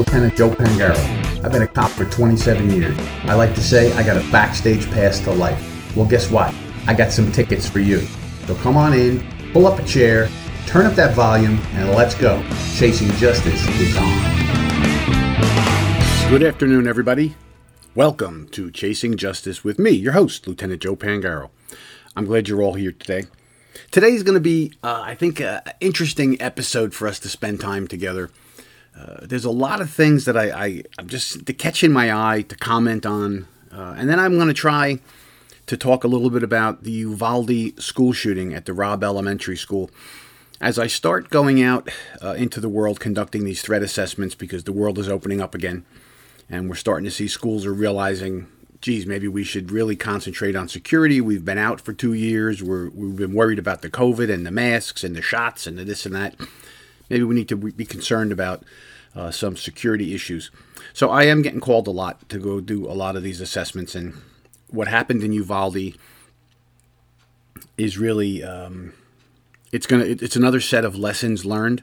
Lieutenant Joe Pangaro. I've been a cop for 27 years. I like to say I got a backstage pass to life. Well, guess what? I got some tickets for you. So come on in, pull up a chair, turn up that volume, and let's go. Chasing Justice is on. Good afternoon, everybody. Welcome to Chasing Justice with me, your host, Lieutenant Joe Pangaro. I'm glad you're all here today. Today is going to be, uh, I think, an interesting episode for us to spend time together. Uh, there's a lot of things that I, I am just to catch in my eye to comment on, uh, and then I'm going to try to talk a little bit about the Uvalde school shooting at the Robb Elementary School. As I start going out uh, into the world conducting these threat assessments because the world is opening up again, and we're starting to see schools are realizing geez, maybe we should really concentrate on security. We've been out for two years. We're, we've been worried about the COVID and the masks and the shots and the this and that. Maybe we need to be concerned about uh, some security issues. So I am getting called a lot to go do a lot of these assessments. And what happened in Uvalde is really, um, it's gonna, it's another set of lessons learned.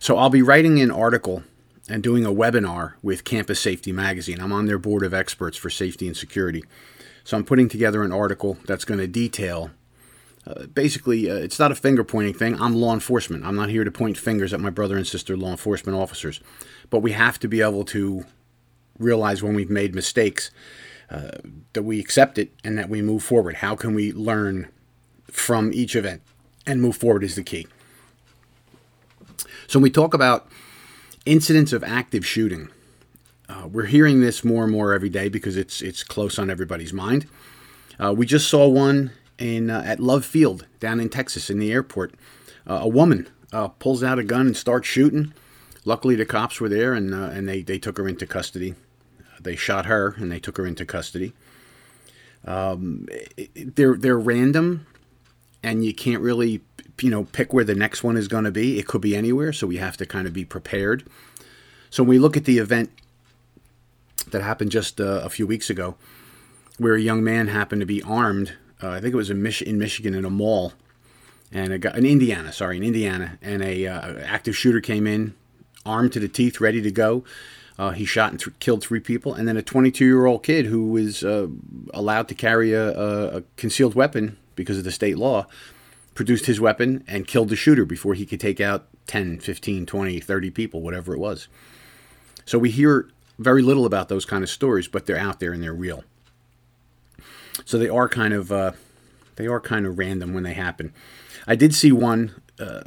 So I'll be writing an article and doing a webinar with Campus Safety Magazine. I'm on their board of experts for safety and security. So I'm putting together an article that's going to detail. Basically, uh, it's not a finger pointing thing. I'm law enforcement. I'm not here to point fingers at my brother and sister law enforcement officers. But we have to be able to realize when we've made mistakes uh, that we accept it and that we move forward. How can we learn from each event and move forward is the key. So when we talk about incidents of active shooting. Uh, we're hearing this more and more every day because it's it's close on everybody's mind. Uh, we just saw one in uh, at Love Field down in Texas in the airport. Uh, a woman uh, pulls out a gun and starts shooting. Luckily, the cops were there and uh, and they, they took her into custody. They shot her and they took her into custody. Um, they're they're random, and you can't really you know pick where the next one is going to be. It could be anywhere, so we have to kind of be prepared. So when we look at the event that happened just uh, a few weeks ago, where a young man happened to be armed, uh, I think it was in, Mich- in Michigan in a mall, and a guy, in Indiana, sorry, in Indiana, and a uh, active shooter came in, armed to the teeth, ready to go. Uh, he shot and th- killed three people, and then a 22-year-old kid who was uh, allowed to carry a, a, a, concealed weapon because of the state law produced his weapon and killed the shooter before he could take out 10, 15, 20, 30 people, whatever it was. So we hear very little about those kind of stories, but they're out there and they're real. So they are kind of uh, they are kind of random when they happen. I did see one, uh,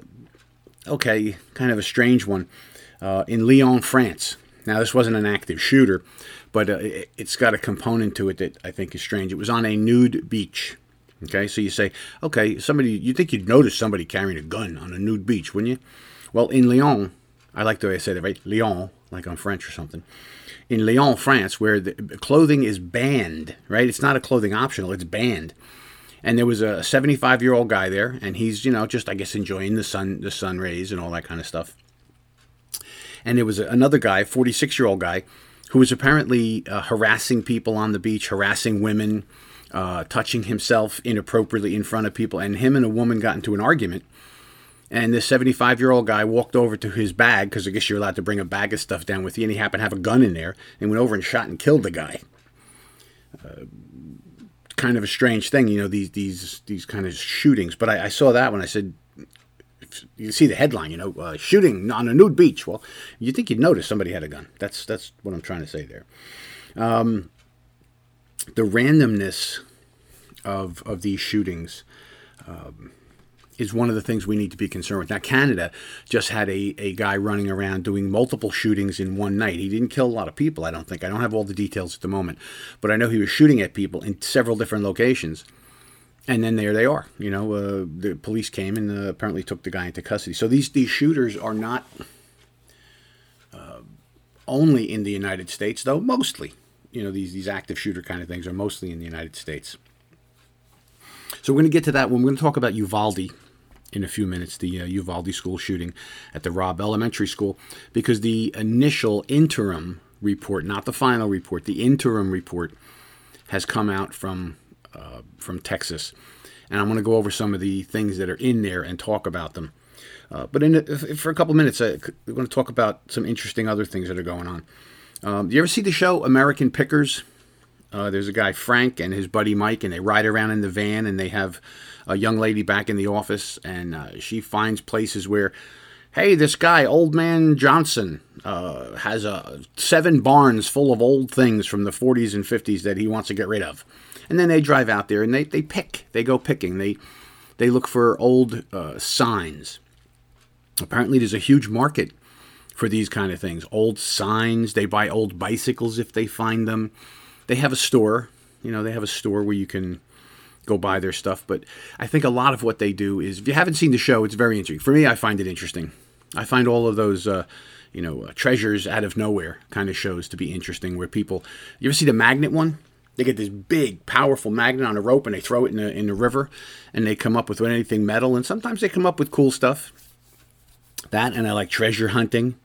okay, kind of a strange one, uh, in Lyon, France. Now this wasn't an active shooter, but uh, it, it's got a component to it that I think is strange. It was on a nude beach. Okay, so you say, okay, somebody, you think you'd notice somebody carrying a gun on a nude beach, wouldn't you? Well, in Lyon, I like the way I said it, right? Lyon, like I'm French or something. In Lyon, France, where the clothing is banned, right? It's not a clothing optional, it's banned. And there was a 75 year old guy there, and he's, you know, just, I guess, enjoying the sun, the sun rays and all that kind of stuff. And there was another guy, 46 year old guy, who was apparently uh, harassing people on the beach, harassing women, uh, touching himself inappropriately in front of people, and him and a woman got into an argument. And this 75 year old guy walked over to his bag, because I guess you're allowed to bring a bag of stuff down with you, and he happened to have a gun in there, and went over and shot and killed the guy. Uh, kind of a strange thing, you know, these these these kind of shootings. But I, I saw that when I said, you see the headline, you know, uh, shooting on a nude beach. Well, you think you'd notice somebody had a gun. That's that's what I'm trying to say there. Um, the randomness of of these shootings um, is one of the things we need to be concerned with. Now, Canada just had a, a guy running around doing multiple shootings in one night. He didn't kill a lot of people, I don't think. I don't have all the details at the moment, but I know he was shooting at people in several different locations. And then there they are. You know, uh, the police came and uh, apparently took the guy into custody. So these these shooters are not uh, only in the United States, though mostly you know these these active shooter kind of things are mostly in the United States. So we're going to get to that when we're going to talk about Uvalde in a few minutes, the uh, Uvalde school shooting at the Robb Elementary School, because the initial interim report, not the final report, the interim report has come out from uh, from Texas, and I'm going to go over some of the things that are in there and talk about them. Uh, but in for a couple minutes, we're going to talk about some interesting other things that are going on. Um, do you ever see the show American Pickers? Uh, there's a guy Frank and his buddy Mike, and they ride around in the van, and they have a young lady back in the office, and uh, she finds places where, hey, this guy, Old Man Johnson, uh, has uh, seven barns full of old things from the 40s and 50s that he wants to get rid of, and then they drive out there and they, they pick, they go picking, they they look for old uh, signs. Apparently, there's a huge market for these kind of things. Old signs. They buy old bicycles if they find them. They have a store. You know, they have a store where you can go buy their stuff. But I think a lot of what they do is, if you haven't seen the show, it's very interesting. For me, I find it interesting. I find all of those, uh, you know, uh, treasures out of nowhere kind of shows to be interesting. Where people, you ever see the magnet one? They get this big, powerful magnet on a rope and they throw it in the in the river, and they come up with anything metal. And sometimes they come up with cool stuff. That and I like treasure hunting.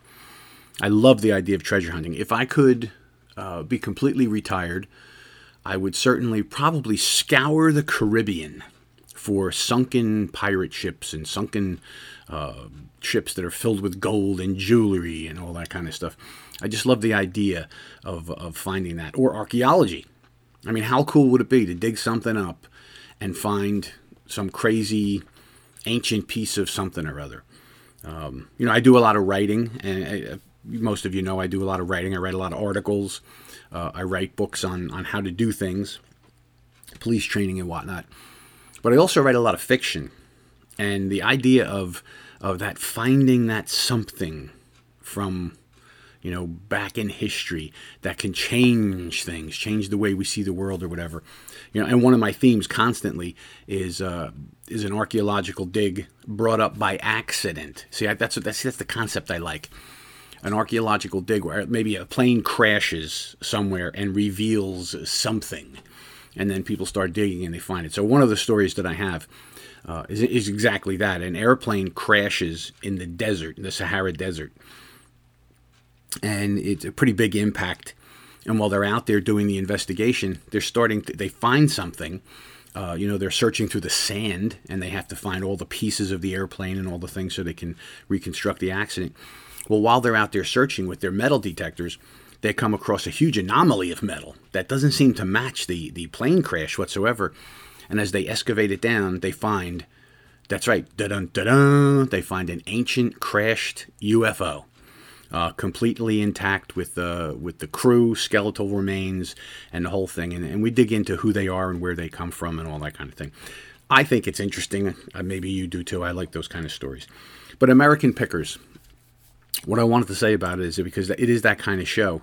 I love the idea of treasure hunting. If I could uh, be completely retired, I would certainly probably scour the Caribbean for sunken pirate ships and sunken uh, ships that are filled with gold and jewelry and all that kind of stuff. I just love the idea of, of finding that. Or archaeology. I mean, how cool would it be to dig something up and find some crazy ancient piece of something or other? Um, you know, I do a lot of writing, and I, uh, most of you know I do a lot of writing. I write a lot of articles. Uh, I write books on, on how to do things, police training and whatnot. But I also write a lot of fiction. And the idea of, of that finding that something from, you know, back in history that can change things, change the way we see the world or whatever. You know, and one of my themes constantly is uh, is an archaeological dig brought up by accident. See, I, that's that's that's the concept I like an archaeological dig where maybe a plane crashes somewhere and reveals something, and then people start digging and they find it. So one of the stories that I have uh, is, is exactly that: an airplane crashes in the desert, in the Sahara Desert, and it's a pretty big impact. And while they're out there doing the investigation, they're starting. To, they find something. Uh, you know, they're searching through the sand and they have to find all the pieces of the airplane and all the things so they can reconstruct the accident. Well, while they're out there searching with their metal detectors, they come across a huge anomaly of metal that doesn't seem to match the, the plane crash whatsoever. And as they excavate it down, they find that's right, da-dun, da-dun, they find an ancient crashed UFO. Uh, completely intact with the with the crew, skeletal remains, and the whole thing. And, and we dig into who they are and where they come from and all that kind of thing. I think it's interesting. Uh, maybe you do too. I like those kind of stories. But American Pickers, what I wanted to say about it is because it is that kind of show.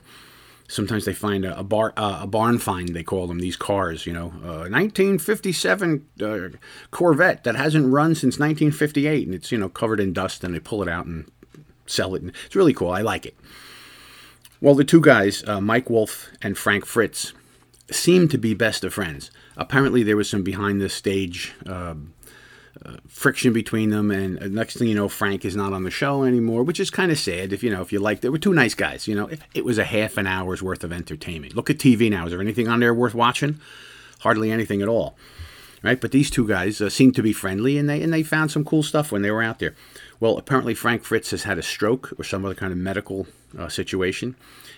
Sometimes they find a, a bar, uh, a barn find. They call them these cars. You know, uh, 1957 uh, Corvette that hasn't run since 1958, and it's you know covered in dust. And they pull it out and sell it. And it's really cool. I like it. Well, the two guys, uh, Mike Wolfe and Frank Fritz, seem to be best of friends. Apparently, there was some behind the stage um, uh, friction between them. And uh, next thing you know, Frank is not on the show anymore, which is kind of sad. If you know, if you like, they were two nice guys. You know, it, it, was a half an hour's worth of entertainment. Look at TV now. Is there anything on there worth watching? Hardly anything at all. Right, but these two guys uh, seem to be friendly, and they and they found some cool stuff when they were out there. Well, apparently Frank Fritz has had a stroke or some other kind of medical uh, situation,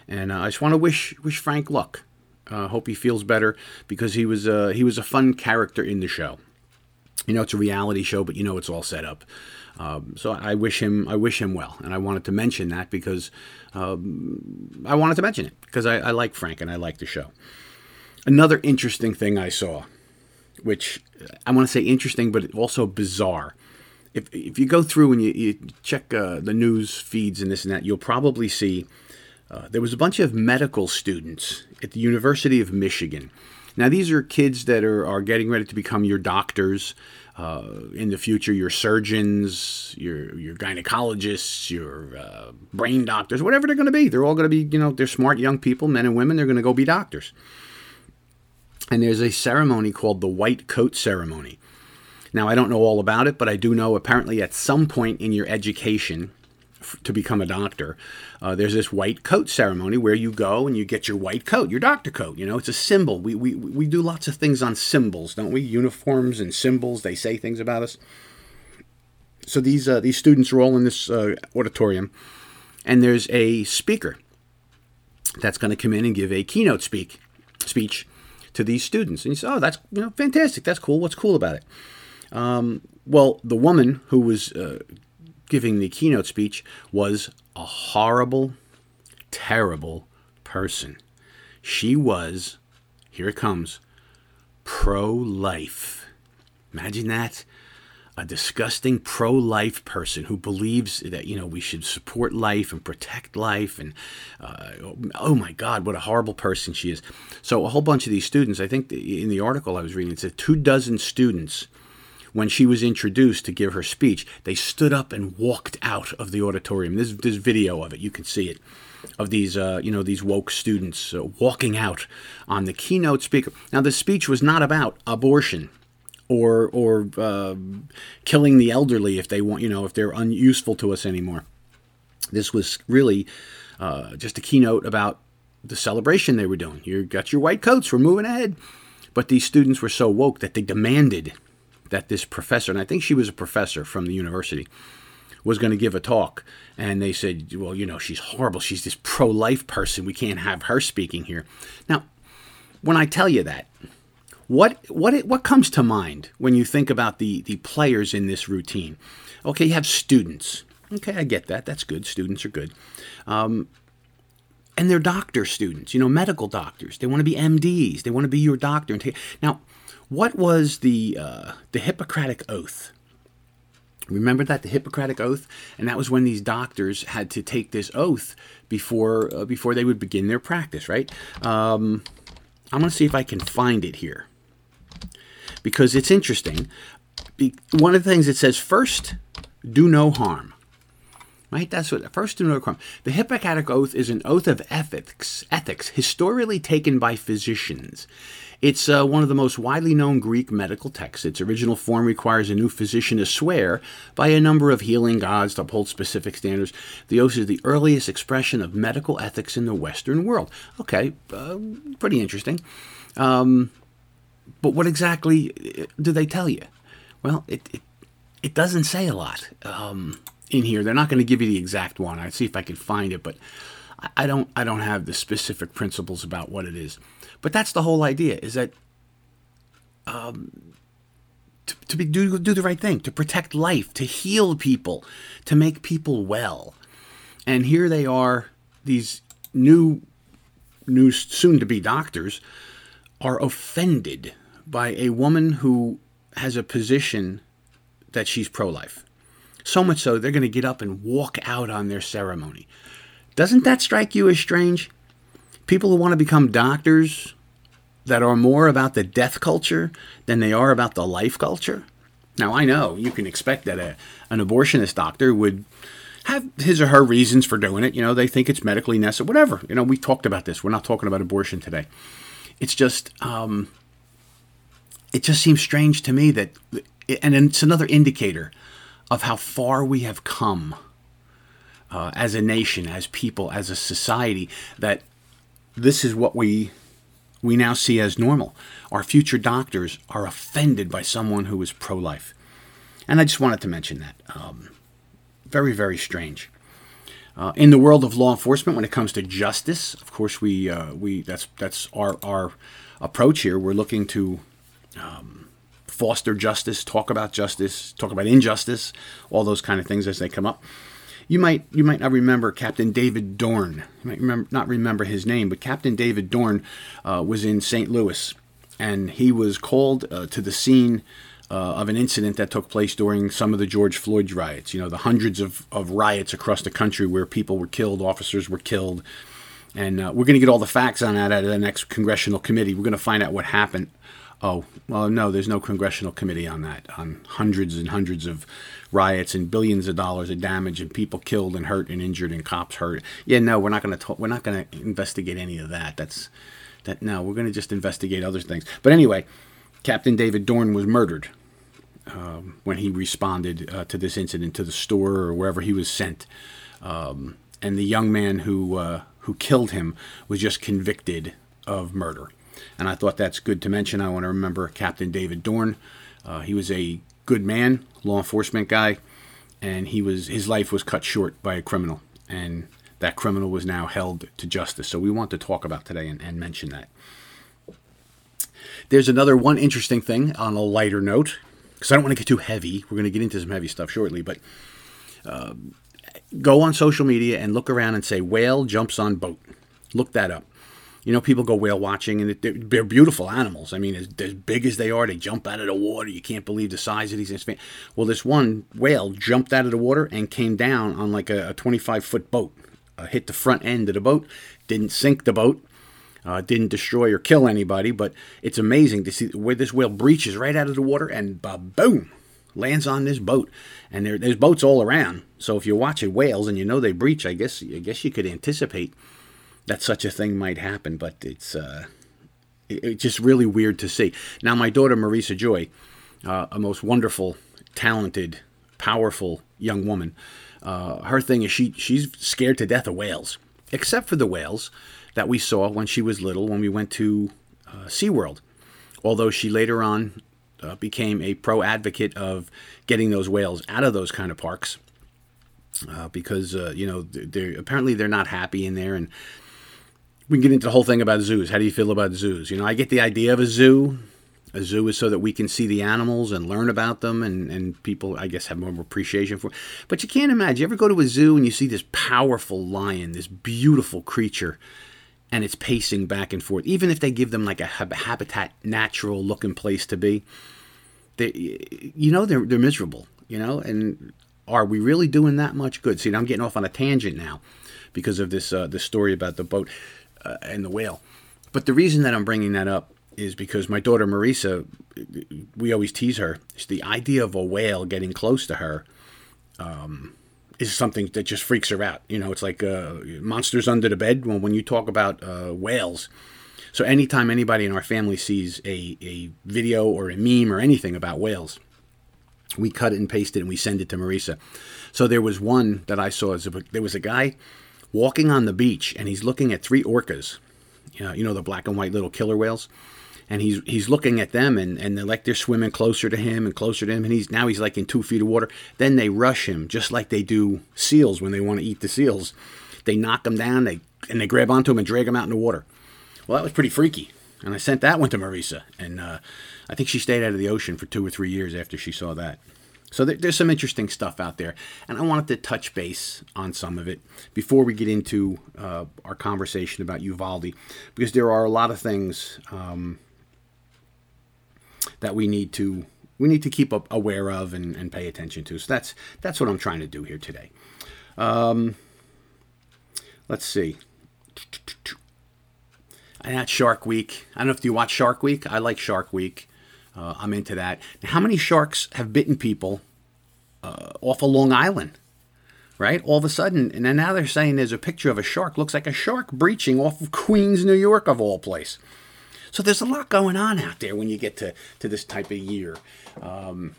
and uh, I just want to wish wish Frank luck. Hope he feels better because he was he was a fun character in the show you know it's a reality show, but you know it's all set up. Um, so I wish him I wish him well, and I wanted to mention that because um, I wanted to mention it because I, I like Frank and I like the show. Another interesting thing I saw, which I want to say interesting, but also bizarre. If, if you go through and you, you check uh, the news feeds and this and that, you'll probably see uh, there was a bunch of medical students at the University of Michigan now, these are kids that are, are getting ready to become your doctors uh, in the future, your surgeons, your, your gynecologists, your uh, brain doctors, whatever they're going to be. They're all going to be, you know, they're smart young people, men and women. They're going to go be doctors. And there's a ceremony called the White Coat Ceremony. Now, I don't know all about it, but I do know apparently at some point in your education, to become a doctor, uh, there's this white coat ceremony where you go and you get your white coat, your doctor coat. You know, it's a symbol. We, we, we do lots of things on symbols, don't we? Uniforms and symbols, they say things about us. So these uh, these students are all in this uh, auditorium, and there's a speaker that's going to come in and give a keynote speak speech to these students. And you say, "Oh, that's you know fantastic. That's cool. What's cool about it?" Um, well, the woman who was uh, giving the keynote speech was a horrible, terrible person. She was, here it comes, pro life. Imagine that. A disgusting pro life person who believes that, you know, we should support life and protect life. And uh, oh my God, what a horrible person she is. So, a whole bunch of these students, I think in the article I was reading, it said two dozen students when she was introduced to give her speech, they stood up and walked out of the auditorium. There's, there's video of it. You can see it of these, uh, you know, these woke students uh, walking out on the keynote speaker. Now, the speech was not about abortion or or uh, killing the elderly if they want, you know, if they're unuseful to us anymore. This was really uh, just a keynote about the celebration they were doing. You got your white coats. We're moving ahead. But these students were so woke that they demanded that this professor, and I think she was a professor from the university, was going to give a talk. And they said, well, you know, she's horrible. She's this pro life person. We can't have her speaking here. Now, when I tell you that, what what what comes to mind when you think about the the players in this routine? Okay, you have students. Okay, I get that. That's good. Students are good. Um, and they're doctor students, you know, medical doctors. They want to be MDs. They want to be your doctor. Now, what was the uh, the Hippocratic Oath? Remember that the Hippocratic Oath, and that was when these doctors had to take this oath before uh, before they would begin their practice. Right? Um, I'm going to see if I can find it here because it's interesting. One of the things it says first, do no harm. Right? That's what first do no harm. The Hippocratic Oath is an oath of ethics, ethics historically taken by physicians. It's uh, one of the most widely known Greek medical texts. Its original form requires a new physician to swear by a number of healing gods to uphold specific standards. The oath is the earliest expression of medical ethics in the Western world. Okay, uh, pretty interesting. Um, but what exactly uh, do they tell you? Well, it, it, it doesn't say a lot um, in here. They're not going to give you the exact one. I'll see if I can find it, but I don't I don't have the specific principles about what it is. But that's the whole idea: is that um, to, to be, do do the right thing, to protect life, to heal people, to make people well. And here they are, these new, new soon to be doctors, are offended by a woman who has a position that she's pro life. So much so, they're going to get up and walk out on their ceremony. Doesn't that strike you as strange? people who want to become doctors that are more about the death culture than they are about the life culture. Now, I know you can expect that a, an abortionist doctor would have his or her reasons for doing it. You know, they think it's medically necessary, whatever. You know, we talked about this. We're not talking about abortion today. It's just, um, it just seems strange to me that, and it's another indicator of how far we have come uh, as a nation, as people, as a society, that this is what we we now see as normal. Our future doctors are offended by someone who is pro-life, and I just wanted to mention that. Um, very very strange. Uh, in the world of law enforcement, when it comes to justice, of course we uh, we that's that's our our approach here. We're looking to um, foster justice, talk about justice, talk about injustice, all those kind of things as they come up. You might you might not remember Captain David Dorn. You might remember, not remember his name, but Captain David Dorn uh, was in St. Louis, and he was called uh, to the scene uh, of an incident that took place during some of the George Floyd riots. You know, the hundreds of, of riots across the country where people were killed, officers were killed. And uh, we're going to get all the facts on that at the next congressional committee. We're going to find out what happened. Oh, well, no, there's no congressional committee on that, on hundreds and hundreds of riots and billions of dollars of damage and people killed and hurt and injured and cops hurt. Yeah, no, we're not going to we're not going to investigate any of that. That's that no, we're going to just investigate other things. But anyway, Captain David Dorn was murdered um, when he responded uh, to this incident to the store or wherever he was sent. Um, and the young man who uh, who killed him was just convicted of murder. And I thought that's good to mention. I want to remember Captain David Dorn. Uh, he was a good man, law enforcement guy, and he was his life was cut short by a criminal, and that criminal was now held to justice. So we want to talk about today and, and mention that. There's another one interesting thing on a lighter note, because I don't want to get too heavy. We're going to get into some heavy stuff shortly, but uh, go on social media and look around and say whale jumps on boat. Look that up. You know, people go whale watching, and they're, they're beautiful animals. I mean, as, as, big as they are, they jump out of the water. You can't believe the size of these. Well, this one whale jumped out of the water and came down on like a 25 foot boat, uh, hit the front end of the boat, didn't sink the boat, uh, didn't destroy or kill anybody. But it's amazing to see where this whale breaches right out of the water and boom, lands on this boat. And there, there's boats all around. So if you're watching whales and you know they breach, I guess I guess you could anticipate that such a thing might happen, but it's uh, it, it's just really weird to see. Now, my daughter Marisa Joy, uh, a most wonderful, talented, powerful young woman, uh, her thing is she she's scared to death of whales, except for the whales that we saw when she was little when we went to uh, SeaWorld. Although she later on uh, became a pro advocate of getting those whales out of those kind of parks. Uh, because uh, you know they're, they're, apparently they're not happy in there, and we can get into the whole thing about zoos. How do you feel about zoos? You know, I get the idea of a zoo. A zoo is so that we can see the animals and learn about them, and, and people, I guess, have more appreciation for. It. But you can't imagine. You ever go to a zoo and you see this powerful lion, this beautiful creature, and it's pacing back and forth. Even if they give them like a habitat, natural looking place to be, they, you know, they're they're miserable. You know, and are we really doing that much good? See, I'm getting off on a tangent now because of this uh, this story about the boat uh, and the whale. But the reason that I'm bringing that up is because my daughter Marisa, we always tease her. The idea of a whale getting close to her um, is something that just freaks her out. You know, it's like uh, monsters under the bed when when you talk about uh, whales. So anytime anybody in our family sees a, a video or a meme or anything about whales, we cut it and paste it and we send it to Marisa. So there was one that I saw. There was a guy walking on the beach and he's looking at three orcas. Uh, you know, the black and white little killer whales. And he's he's looking at them and, and they're like they're swimming closer to him and closer to him and he's now he's like in two feet of water. Then they rush him just like they do seals when they want to eat the seals. They knock him down, they and they grab onto him and drag him out in the water. Well, that was pretty freaky. And I sent that one to Marisa, and uh, I think she stayed out of the ocean for two or three years after she saw that. So there, there's some interesting stuff out there, and I wanted to touch base on some of it before we get into uh, our conversation about Uvalde, because there are a lot of things um, that we need to we need to keep aware of and, and, pay attention to. So that's that's what I'm trying to do here today. Um, let's see. And that's Shark Week. I don't know if you watch Shark Week. I like Shark Week. Uh, I'm into that. Now, how many sharks have bitten people uh, off of Long Island? Right? All of a sudden, and then now they're saying there's a picture of a shark. Looks like a shark breaching off of Queens, New York, of all place. So there's a lot going on out there when you get to, to this type of year. Um,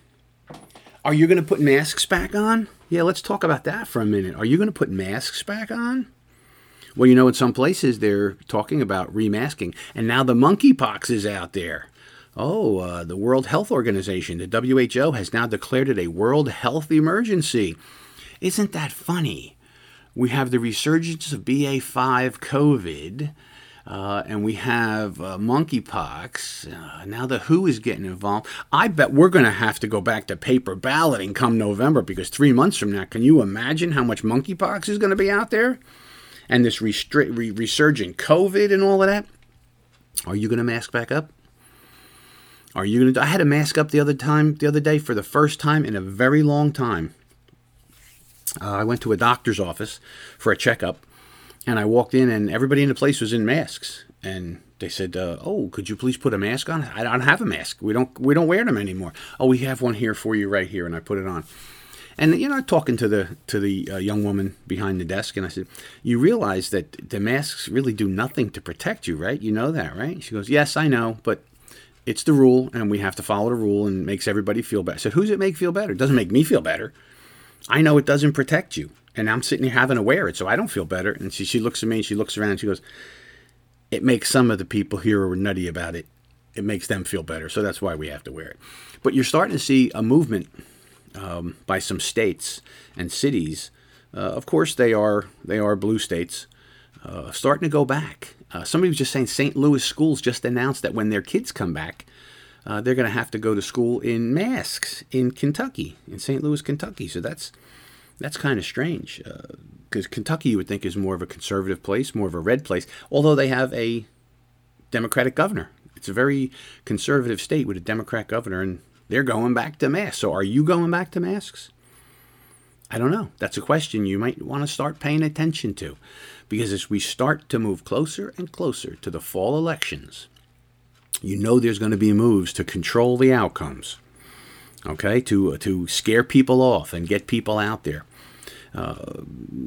are you going to put masks back on? Yeah, let's talk about that for a minute. Are you going to put masks back on? Well, you know, in some places they're talking about remasking, and now the monkeypox is out there. Oh, uh, the World Health Organization, the WHO, has now declared it a World Health Emergency. Isn't that funny? We have the resurgence of BA5 COVID, uh, and we have uh, monkeypox. Uh, now the WHO is getting involved. I bet we're going to have to go back to paper balloting come November because three months from now, can you imagine how much monkeypox is going to be out there? And this restri- re- resurgent COVID and all of that? Are you going to mask back up? Are you to? I had a mask up the other time, the other day, for the first time in a very long time. Uh, I went to a doctor's office for a checkup, and I walked in, and everybody in the place was in masks. And they said, uh, "Oh, could you please put a mask on?" I don't have a mask. We don't we don't wear them anymore. Oh, we have one here for you right here, and I put it on. And you know, talking to the to the uh, young woman behind the desk, and I said, "You realize that the masks really do nothing to protect you, right? You know that, right?" She goes, "Yes, I know, but it's the rule, and we have to follow the rule, and makes everybody feel better. Said, who's it make feel better? It doesn't make me feel better. I know it doesn't protect you, and I'm sitting here having to wear it, so I don't feel better. And she, she looks at me, and she looks around, and she goes, it makes some of the people here who are nutty about it, it makes them feel better, so that's why we have to wear it. But you're starting to see a movement um, by some states and cities. Uh, of course, they are they are blue states, uh, starting to go back. Uh, somebody was just saying St. Louis schools just announced that when their kids come back, uh, they're going to have to go to school in masks in Kentucky, in St. Louis, Kentucky. So that's that's kind of strange because uh, Kentucky you would think is more of a conservative place, more of a red place, although they have a Democratic governor. It's a very conservative state with a Democrat governor, and they're going back to masks. So are you going back to masks? I don't know. That's a question you might want to start paying attention to because as we start to move closer and closer to the fall elections, you know there's going to be moves to control the outcomes, okay, to, to scare people off and get people out there. Uh,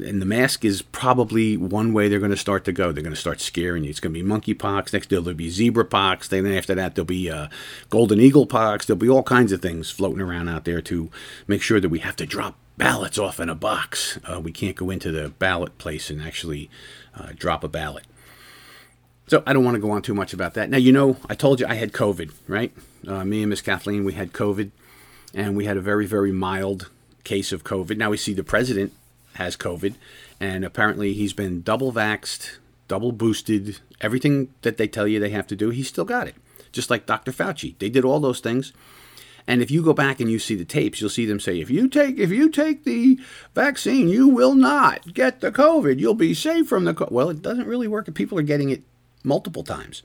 and the mask is probably one way they're going to start to go. They're going to start scaring you. It's going to be monkeypox. Next, there'll be zebra pox. Then after that, there'll be uh, golden eagle pox. There'll be all kinds of things floating around out there to make sure that we have to drop ballots off in a box. Uh, we can't go into the ballot place and actually uh, drop a ballot. So I don't want to go on too much about that. Now, you know, I told you I had COVID, right? Uh, me and Miss Kathleen, we had COVID, and we had a very, very mild case of COVID. Now we see the president has COVID, and apparently he's been double vaxxed, double boosted, everything that they tell you they have to do, he's still got it. Just like Dr. Fauci. They did all those things. And if you go back and you see the tapes, you'll see them say, if you take if you take the vaccine, you will not get the COVID. You'll be safe from the COVID. Well, it doesn't really work if people are getting it multiple times.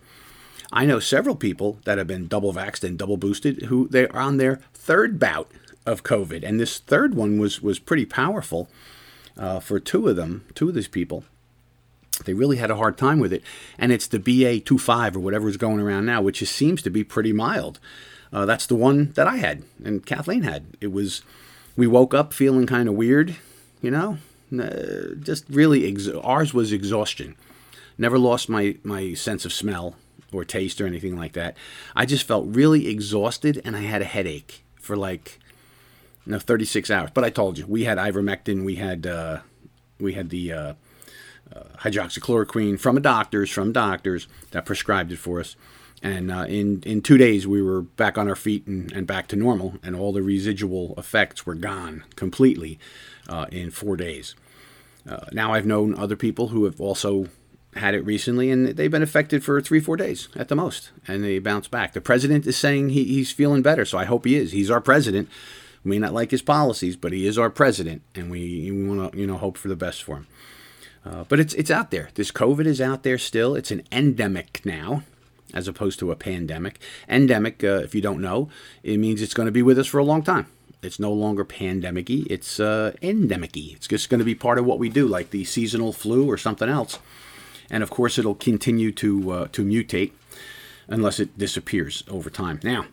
I know several people that have been double vaxxed and double boosted who they are on their third bout of COVID, and this third one was was pretty powerful uh, for two of them, two of these people. They really had a hard time with it, and it's the BA.2.5 or whatever is going around now, which is, seems to be pretty mild. Uh, that's the one that I had and Kathleen had. It was, we woke up feeling kind of weird, you know, uh, just really, ex- ours was exhaustion. Never lost my, my sense of smell or taste or anything like that. I just felt really exhausted and I had a headache for like, you know, 36 hours. But I told you, we had ivermectin, we had, uh, we had the, uh, uh, hydroxychloroquine from a doctors, from doctors that prescribed it for us. And uh, in in two days, we were back on our feet and, and, back to normal, and all the residual effects were gone completely uh, in four days. Uh, now I've known other people who have also had it recently, and they've been affected for three, four days at the most, and they bounce back. The president is saying he, he's feeling better, so I hope he is. He's our president. We may not like his policies, but he is our president, and we, we want to you know hope for the best for him. Uh, but it's it's out there. This COVID is out there still. It's an endemic now as opposed to a pandemic. Endemic, uh, if you don't know, it means it's going to be with us for a long time. It's no longer pandemic it's uh, endemic It's just going to be part of what we do, like the seasonal flu or something else. And of course, it'll continue to, uh, to mutate unless it disappears over time. Now,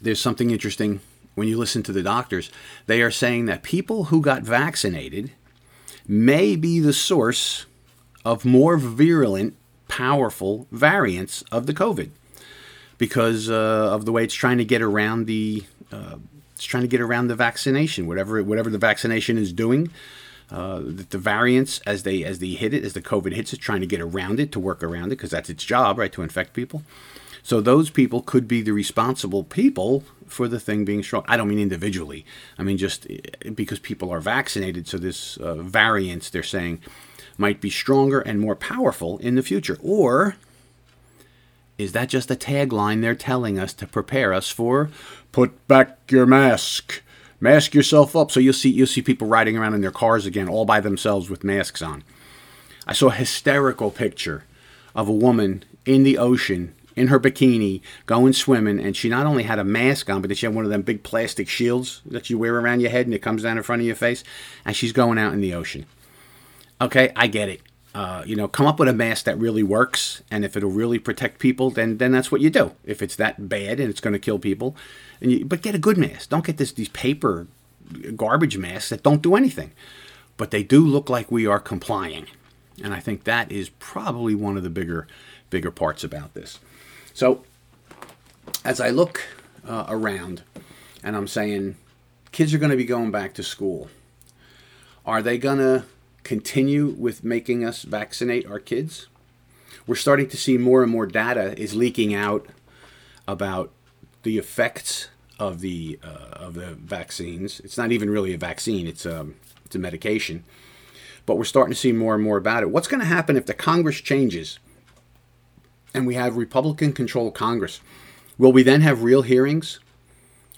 there's something interesting when you listen to the doctors. They are saying that people who got vaccinated may be the source of more virulent powerful variants of the COVID because uh, of the way it's trying to get around the uh, it's trying to get around the vaccination. Whatever whatever the vaccination is doing, uh, the, the, variants as they as they hit it as the COVID hits it, trying to get around it to work around it because that's its job, right, to infect people. So those people could be the responsible people for the thing being strong. I don't mean individually. I mean just eh, because people are vaccinated. So this uh, variants they're saying might be stronger and more powerful in the future? Or is that just a tagline they're telling us to prepare us for? Put back your mask. Mask yourself up. So you'll see you'll see people riding around in their cars again all by themselves with masks on. I saw a hysterical picture of a woman in the ocean in her bikini going swimming and she not only had a mask on but she had one of them big plastic shields that you wear around your head and it comes down in front of your face and she's going out in the ocean Okay, I get it. Uh, you know, come up with a mask that really works, and if it'll really protect people, then then that's what you do. If it's that bad and it's going to kill people, you, but get a good mask. Don't get this these paper garbage masks that don't do anything, but they do look like we are complying, and I think that is probably one of the bigger bigger parts about this. So, as I look uh, around, and I'm saying, kids are going to be going back to school. Are they going to continue with making us vaccinate our kids. We're starting to see more and more data is leaking out about the effects of the uh, of the vaccines. It's not even really a vaccine; it's a um, it's a medication. But we're starting to see more and more about it. What's going to happen if the Congress changes and we have Republican controlled Congress? Will we then have real hearings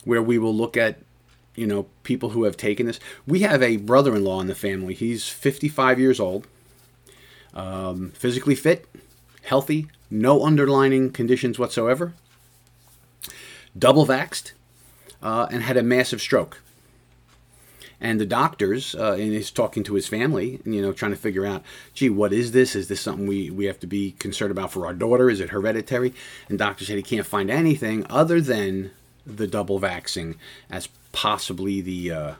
where we will look at you know people who have taken this? We have a brother-in-law in the family. He's 55 years old, um, physically fit, healthy, no underlining conditions whatsoever, double vaxxed, uh, and had a massive stroke. And the doctors, uh, and he's talking to his family, you know, trying to figure out, gee, what is this? Is this something we, we have to be concerned about for our daughter? Is it hereditary? And doctors said he can't find anything other than the double vaxing as possibly the uh,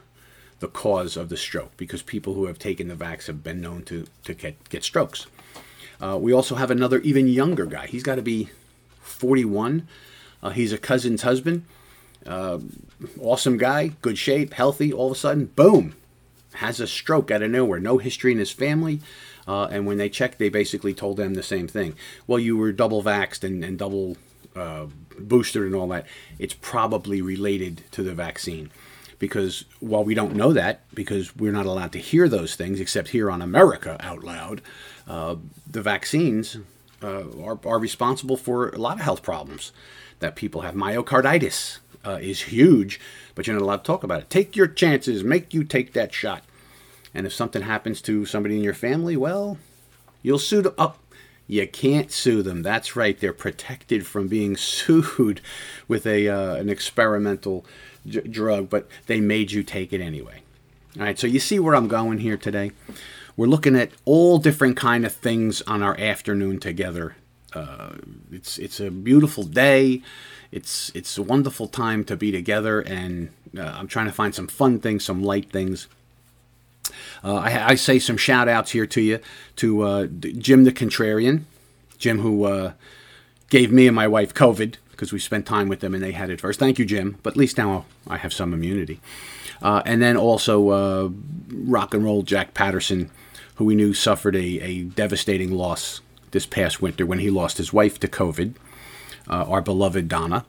the cause of the stroke because people who have taken the vax have been known to, to get, get strokes. Uh, we also have another even younger guy. He's got to be 41. Uh, he's a cousin's husband. Uh, awesome guy, good shape, healthy. All of a sudden, boom, has a stroke out of nowhere. No history in his family. Uh, and when they checked, they basically told them the same thing. Well, you were double vaxxed and, and double uh, boosted and all that. It's probably related to the vaccine. Because while we don't know that, because we're not allowed to hear those things except here on America out loud, uh, the vaccines uh, are, are responsible for a lot of health problems that people have. Myocarditis uh, is huge, but you're not allowed to talk about it. Take your chances, make you take that shot. And if something happens to somebody in your family, well, you'll sue them. You can't sue them. That's right. They're protected from being sued with a uh, an experimental j- drug, but they made you take it anyway. All right. So you see where I'm going here today. We're looking at all different kind of things on our afternoon together. Uh, it's it's a beautiful day it's it's a wonderful time to be together, and uh, I'm trying to find some fun things, some light things. Uh, I, I, say some shout outs here to you to uh, Jim the Contrarian, Jim who uh, gave me and my wife COVID because we spent time with them and they had it first. Thank you, Jim. But at least now I have some immunity. Uh, and then also uh, rock and roll Jack Patterson, who we knew suffered a, a devastating loss this past winter when he lost his wife to COVID uh, our beloved Donna,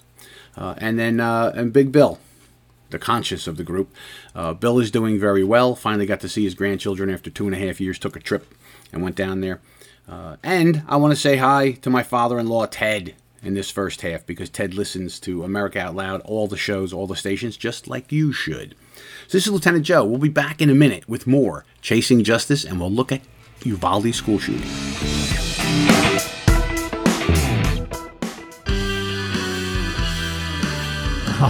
and then and Big Bill, the conscious of the group. Uh, Bill is doing very well. Finally got to see his grandchildren after two and a half years. Took a trip and went down there. Uh, and I want to say hi to my father-in-law Ted in this first half because Ted listens to America Out Loud, all the shows, all the stations, just like you should. So this is Lieutenant Joe. We'll be back in a minute with more Chasing Justice, and we'll look at Uvalde school shooting.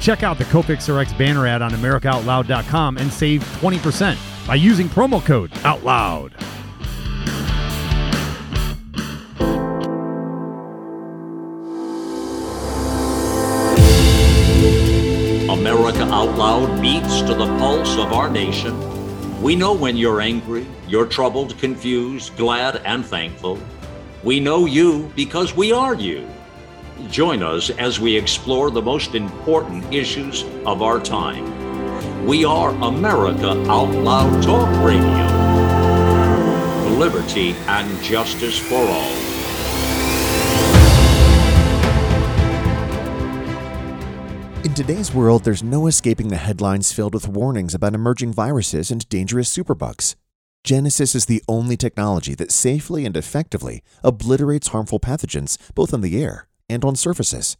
Check out the Cofix RX banner ad on AmericaOutloud.com and save 20% by using promo code OUTLOUD. America Out Loud beats to the pulse of our nation. We know when you're angry, you're troubled, confused, glad, and thankful. We know you because we are you. Join us as we explore the most important issues of our time. We are America Out Loud Talk Radio. Liberty and justice for all. In today's world, there's no escaping the headlines filled with warnings about emerging viruses and dangerous superbugs. Genesis is the only technology that safely and effectively obliterates harmful pathogens both in the air and on surfaces.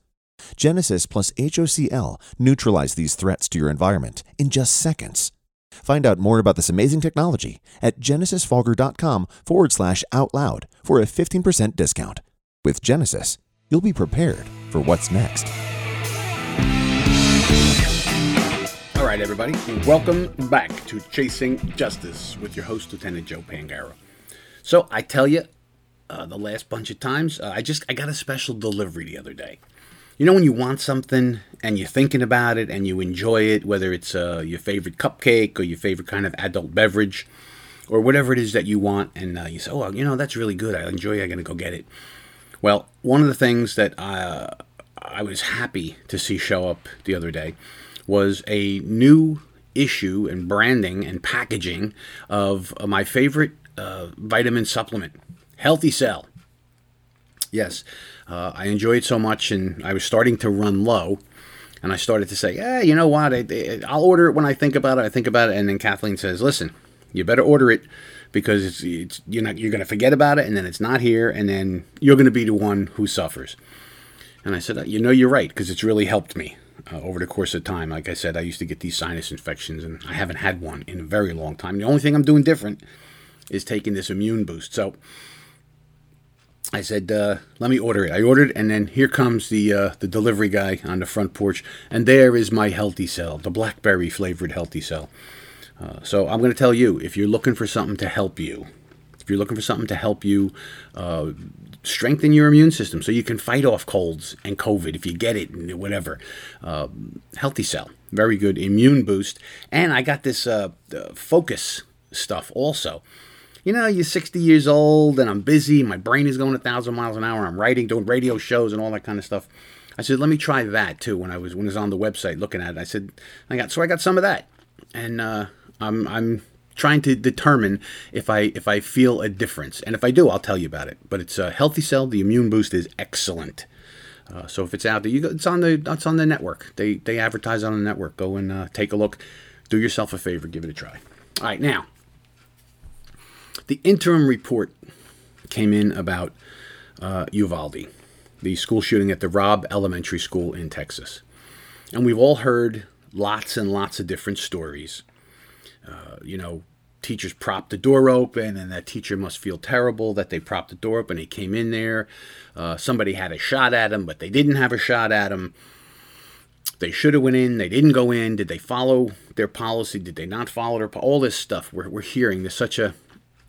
Genesis plus HOCl neutralize these threats to your environment in just seconds. Find out more about this amazing technology at genesisfogger.com forward slash out loud for a 15% discount. With Genesis, you'll be prepared for what's next. All right, everybody, welcome back to Chasing Justice with your host, Lieutenant Joe Pangaro. So I tell you, uh, the last bunch of times, uh, I just I got a special delivery the other day you know when you want something and you're thinking about it and you enjoy it, whether it's uh, your favorite cupcake or your favorite kind of adult beverage, or whatever it is that you want, and uh, you say, "Oh, you know, that's really good. I enjoy. it. I'm gonna go get it." Well, one of the things that uh, I was happy to see show up the other day was a new issue and branding and packaging of uh, my favorite uh, vitamin supplement, Healthy Cell. Yes, uh, I enjoy it so much, and I was starting to run low. And I started to say, yeah, you know what? I, will order it when I think about it. I think about it, and then Kathleen says, "Listen, you better order it because it's, it's you're not you're going to forget about it, and then it's not here, and then you're going to be the one who suffers." And I said, "You know, you're right because it's really helped me uh, over the course of time. Like I said, I used to get these sinus infections, and I haven't had one in a very long time. The only thing I'm doing different is taking this immune boost. So." I said, uh, "Let me order it." I ordered, and then here comes the uh, the delivery guy on the front porch, and there is my healthy cell, the blackberry flavored healthy cell. Uh, so I'm going to tell you, if you're looking for something to help you, if you're looking for something to help you uh, strengthen your immune system, so you can fight off colds and COVID if you get it, and whatever, uh, healthy cell, very good immune boost. And I got this uh, focus stuff also you know, you're 60 years old and I'm busy. My brain is going a thousand miles an hour. I'm writing, doing radio shows and all that kind of stuff. I said, let me try that too. When I was when I was on the website looking at it, I said, I got so I got some of that, and uh, I'm I'm trying to determine if I if I feel a difference, and if I do, I'll tell you about it. But it's a healthy cell. The immune boost is excellent. Uh, so if it's out there, you go, it's on the it's on the network. They they advertise on the network. Go and uh, take a look. Do yourself a favor. Give it a try. All right, now the interim report came in about uh, Uvalde, the school shooting at the Robb Elementary School in Texas. And we've all heard lots and lots of different stories. Uh, you know, teachers propped the door open, and that teacher must feel terrible that they propped the door open. He came in there. Uh, somebody had a shot at him, but they didn't have a shot at him. They should have went in. They didn't go in. Did they follow their policy? Did they not follow their? All this stuff we're, we're hearing. There's such a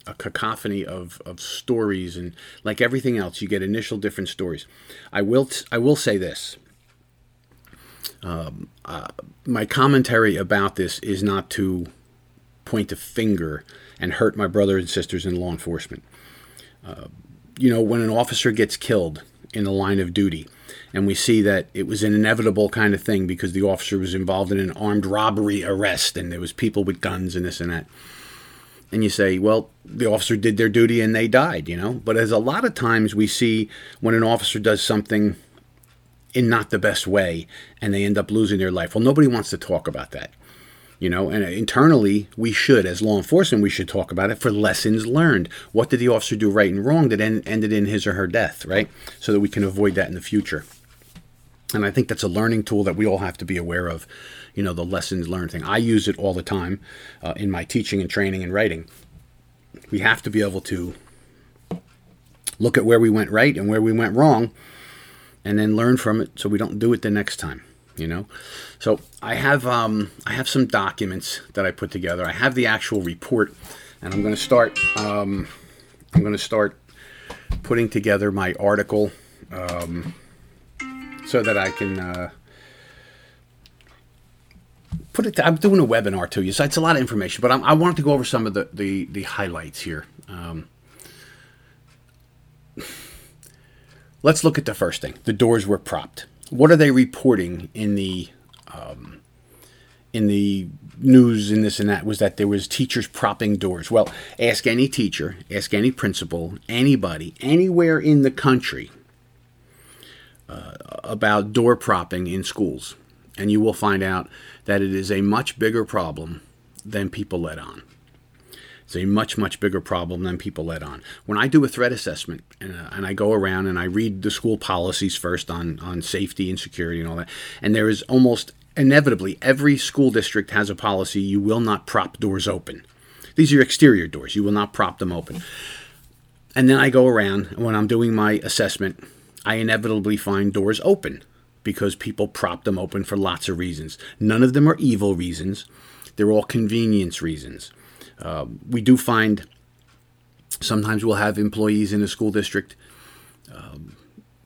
a cacophony of, of stories and like everything else you get initial different stories. I will t- I will say this. Um, uh, my commentary about this is not to point a finger and hurt my brothers and sisters in law enforcement. Uh, you know when an officer gets killed in the line of duty and we see that it was an inevitable kind of thing because the officer was involved in an armed robbery arrest and there was people with guns and this and that and you say, well, the officer did their duty and they died, you know. But as a lot of times we see when an officer does something in not the best way and they end up losing their life. Well, nobody wants to talk about that, you know. And internally, we should, as law enforcement, we should talk about it for lessons learned. What did the officer do right and wrong that ended in his or her death, right? So that we can avoid that in the future. And I think that's a learning tool that we all have to be aware of you know, the lessons learned thing. I use it all the time uh, in my teaching and training and writing. We have to be able to look at where we went right and where we went wrong and then learn from it so we don't do it the next time you know so i have um, i have some documents that i put together i have the actual report and i'm going to start um, i'm going to start putting together my article um, so that i can uh, put it. I'm doing a webinar to you, so it's a lot of information. But I'm, i wanted to go over some of the the, the highlights here. Um, let's look at the first thing. The doors were propped. What are they reporting in the um, in the news and this and that was that there was teachers propping doors. Well, ask any teacher, ask any principal, anybody, anywhere in the country uh, about door propping in schools, and you will find out that it is a much bigger problem than people let on. It's a much, much bigger problem than people let on. When I do a threat assessment and, uh, and I go around and I read the school policies first on, on safety and security and all that, and there is almost inevitably every school district has a policy you will not prop doors open. These are exterior doors, you will not prop them open. And then I go around, and when I'm doing my assessment, I inevitably find doors open because people prop them open for lots of reasons. None of them are evil reasons, they're all convenience reasons. Uh, we do find sometimes we'll have employees in a school district um,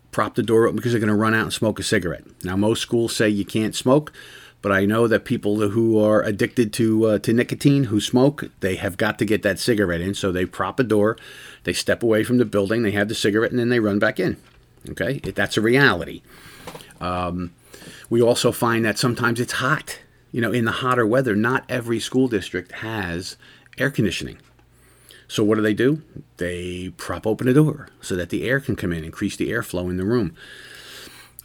prop the door open because they're going to run out and smoke a cigarette. Now, most schools say you can't smoke, but I know that people who are addicted to uh, to nicotine, who smoke, they have got to get that cigarette in. So they prop a door, they step away from the building, they have the cigarette, and then they run back in. Okay, that's a reality. Um, we also find that sometimes it's hot. You know, in the hotter weather, not every school district has air conditioning. So what do they do? They prop open a door so that the air can come in, increase the airflow in the room.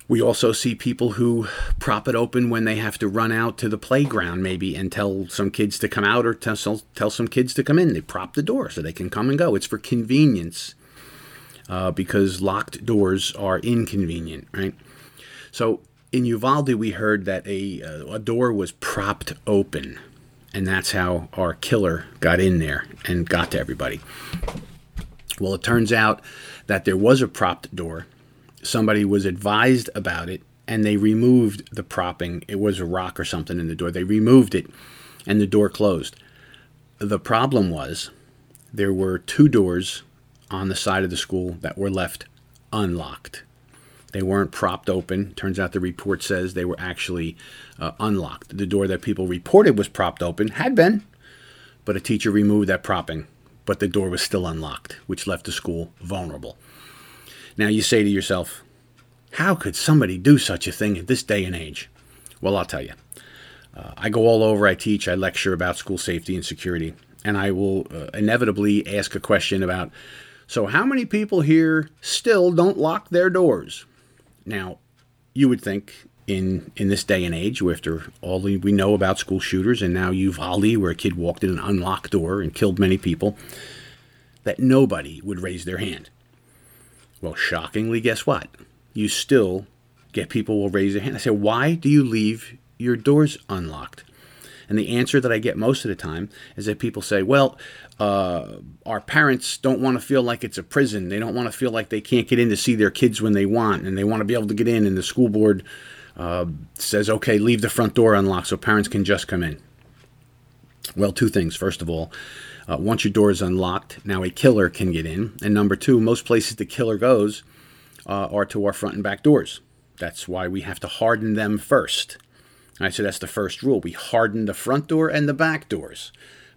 We also see people who prop it open when they have to run out to the playground, maybe, and tell some kids to come out or tell, tell some kids to come in. They prop the door so they can come and go. It's for convenience uh, because locked doors are inconvenient, right? So in Uvalde, we heard that a, uh, a door was propped open, and that's how our killer got in there and got to everybody. Well, it turns out that there was a propped door somebody was advised about it and they removed the propping. It was a rock or something in the door. They removed it and the door closed. The problem was there were two doors on the side of the school that were left unlocked. They weren't propped open. Turns out the report says they were actually uh, unlocked. The door that people reported was propped open had been, but a teacher removed that propping, but the door was still unlocked, which left the school vulnerable. Now you say to yourself, how could somebody do such a thing at this day and age? Well, I'll tell you. Uh, I go all over, I teach, I lecture about school safety and security, and I will uh, inevitably ask a question about so, how many people here still don't lock their doors? Now, you would think in in this day and age, after all we know about school shooters, and now Uvalde, where a kid walked in an unlocked door and killed many people, that nobody would raise their hand. Well, shockingly, guess what? You still get people will raise their hand. I say, why do you leave your doors unlocked? And the answer that I get most of the time is that people say, well, uh, our parents don't want to feel like it's a prison. They don't want to feel like they can't get in to see their kids when they want, and they want to be able to get in, and the school board uh, says, okay, leave the front door unlocked so parents can just come in. Well, two things. First of all, uh, once your door is unlocked, now a killer can get in. And number two, most places the killer goes uh, are to our front and back doors. That's why we have to harden them first. All right, so that's the first rule. We harden the front door and the back doors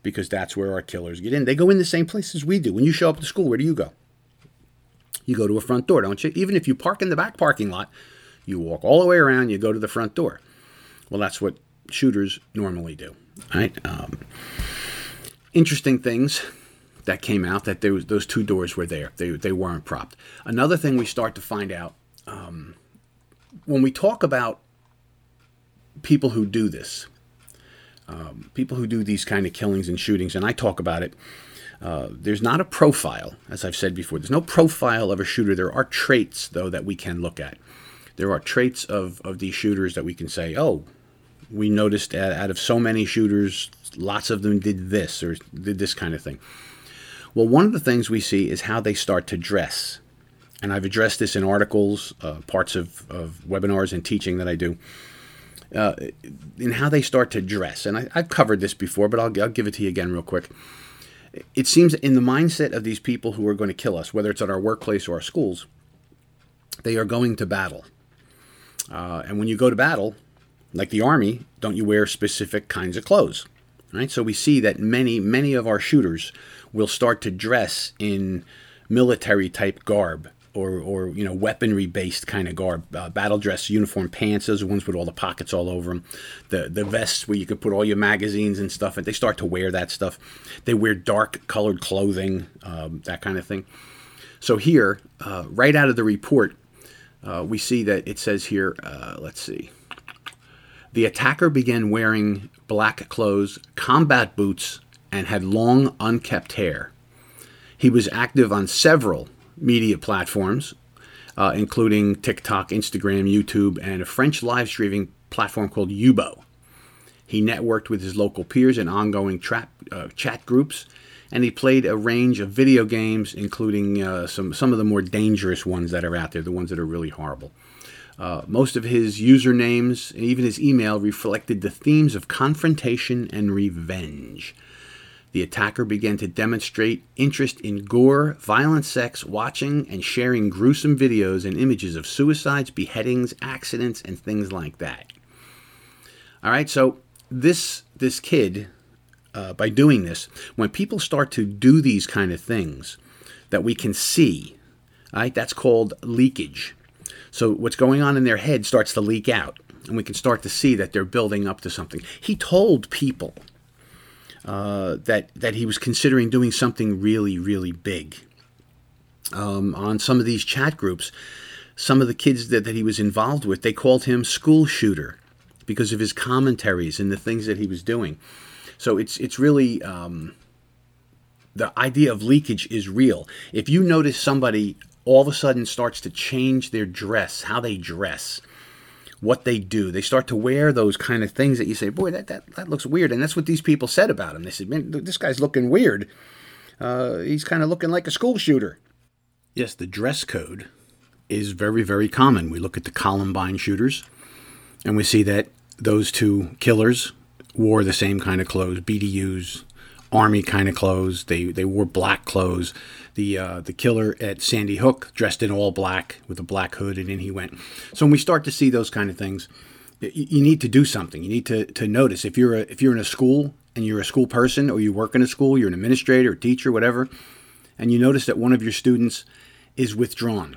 because that's where our killers get in. They go in the same places we do. When you show up to school, where do you go? You go to a front door, don't you? Even if you park in the back parking lot, you walk all the way around, you go to the front door. Well, that's what shooters normally do. Right? Um, interesting things that came out that there was, those two doors were there. They, they weren't propped. Another thing we start to find out um, when we talk about people who do this, um, people who do these kind of killings and shootings, and I talk about it. Uh, there's not a profile, as I've said before. There's no profile of a shooter. There are traits, though, that we can look at. There are traits of, of these shooters that we can say, oh, we noticed that out of so many shooters, lots of them did this or did this kind of thing. Well, one of the things we see is how they start to dress. And I've addressed this in articles, uh, parts of, of webinars and teaching that I do, uh, in how they start to dress. And I, have covered this before, but I'll, I'll give it to you again real quick. It seems in the mindset of these people who are going to kill us, whether it's at our workplace or our schools, they are going to battle. Uh, and when you go to battle, like the army, don't you wear specific kinds of clothes? Right? So we see that many, many of our shooters will start to dress in military type garb or, or you know weaponry based kind of garb, uh, battle dress uniform pants. Those ones with all the pockets all over them. The the vests where you could put all your magazines and stuff. And they start to wear that stuff. They wear dark colored clothing, um, that kind of thing. So here, uh, right out of the report, uh, we see that it says here. Uh, let's see. The attacker began wearing black clothes, combat boots, and had long, unkept hair. He was active on several media platforms, uh, including TikTok, Instagram, YouTube, and a French live streaming platform called Yubo. He networked with his local peers in ongoing trap, uh, chat groups, and he played a range of video games, including uh, some, some of the more dangerous ones that are out there, the ones that are really horrible. Uh, most of his usernames and even his email reflected the themes of confrontation and revenge. The attacker began to demonstrate interest in gore, violent sex, watching and sharing gruesome videos and images of suicides, beheadings, accidents, and things like that. All right, so this this kid, uh, by doing this, when people start to do these kind of things that we can see, all right, that's called leakage. So what's going on in their head starts to leak out, and we can start to see that they're building up to something. He told people uh, that that he was considering doing something really, really big. Um, on some of these chat groups, some of the kids that, that he was involved with, they called him school shooter because of his commentaries and the things that he was doing. So it's it's really um, the idea of leakage is real. If you notice somebody all of a sudden starts to change their dress, how they dress, what they do, they start to wear those kind of things that you say, boy, that, that, that looks weird. And that's what these people said about him. They said, man, this guy's looking weird. Uh, he's kind of looking like a school shooter. Yes, the dress code is very, very common. We look at the Columbine shooters and we see that those two killers wore the same kind of clothes, BDUs, army kind of clothes. They they wore black clothes. The uh, the killer at Sandy Hook dressed in all black with a black hood, and in he went. So when we start to see those kind of things, you, you need to do something. You need to, to notice if you're a, if you're in a school and you're a school person or you work in a school, you're an administrator, teacher, whatever, and you notice that one of your students is withdrawn,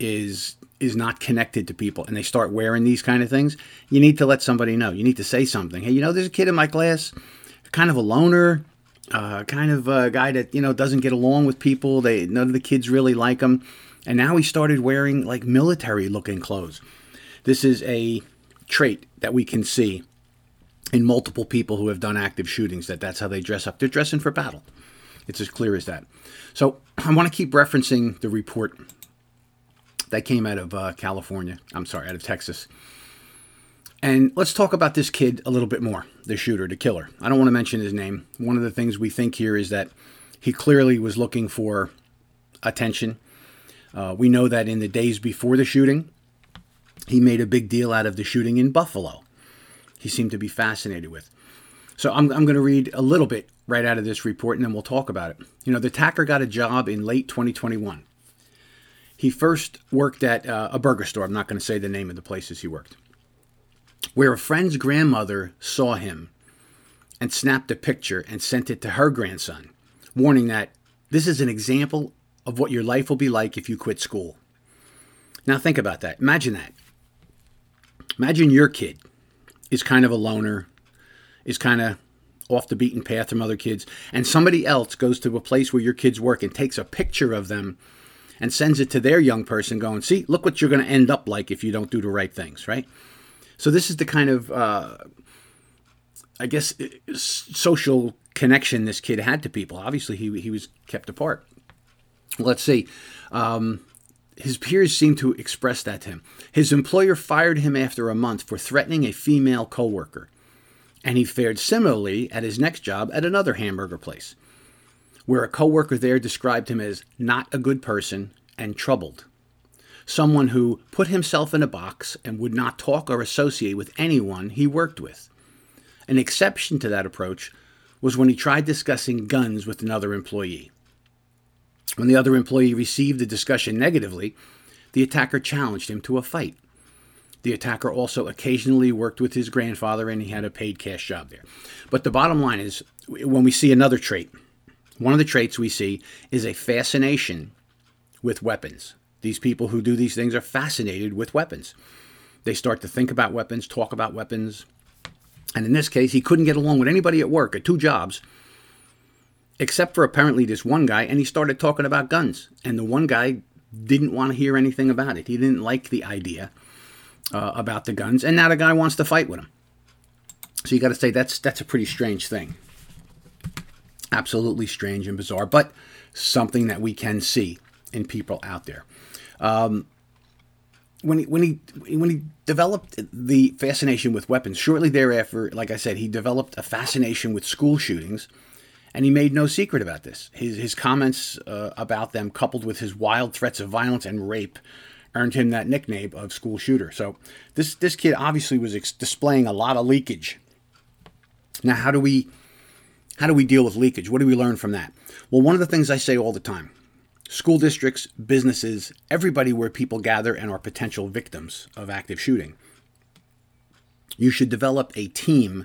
is is not connected to people and they start wearing these kind of things, you need to let somebody know. You need to say something. Hey, you know, there's a kid in my class, kind of a loner, uh, kind of a guy that you know doesn't get along with people. They none of the kids really like him, and now he started wearing like military-looking clothes. This is a trait that we can see in multiple people who have done active shootings. That that's how they dress up. They're dressing for battle. It's as clear as that. So I want to keep referencing the report that came out of uh, California. I'm sorry, out of Texas. And let's talk about this kid a little bit more, the shooter, the killer. I don't want to mention his name. One of the things we think here is that he clearly was looking for attention. Uh, we know that in the days before the shooting, he made a big deal out of the shooting in Buffalo. He seemed to be fascinated with. So I'm, I'm going to read a little bit right out of this report and then we'll talk about it. You know, the attacker got a job in late 2021. He first worked at uh, a burger store. I'm not going to say the name of the places he worked. Where a friend's grandmother saw him and snapped a picture and sent it to her grandson, warning that this is an example of what your life will be like if you quit school. Now, think about that. Imagine that. Imagine your kid is kind of a loner, is kind of off the beaten path from other kids, and somebody else goes to a place where your kids work and takes a picture of them and sends it to their young person going, see, look what you're going to end up like if you don't do the right things, right? So this is the kind of, uh, I guess, social connection this kid had to people. Obviously, he, he was kept apart. Let's see. Um, his peers seemed to express that to him. His employer fired him after a month for threatening a female coworker, and he fared similarly at his next job at another hamburger place where a coworker there described him as not a good person and troubled. Someone who put himself in a box and would not talk or associate with anyone he worked with. An exception to that approach was when he tried discussing guns with another employee. When the other employee received the discussion negatively, the attacker challenged him to a fight. The attacker also occasionally worked with his grandfather and he had a paid cash job there. But the bottom line is when we see another trait, one of the traits we see is a fascination with weapons. These people who do these things are fascinated with weapons. They start to think about weapons, talk about weapons. And in this case, he couldn't get along with anybody at work at two jobs, except for apparently this one guy, and he started talking about guns. And the one guy didn't want to hear anything about it. He didn't like the idea uh, about the guns, and now the guy wants to fight with him. So you got to say that's that's a pretty strange thing absolutely strange and bizarre, but something that we can see in people out there. Um, when he when he when he developed the fascination with weapons, shortly thereafter, like I said, he developed a fascination with school shootings, and he made no secret about this. His his comments uh, about them, coupled with his wild threats of violence and rape, earned him that nickname of school shooter. So this this kid obviously was ex- displaying a lot of leakage. Now, how do we how do we deal with leakage? What do we learn from that? Well, one of the things I say all the time school districts, businesses, everybody where people gather and are potential victims of active shooting. You should develop a team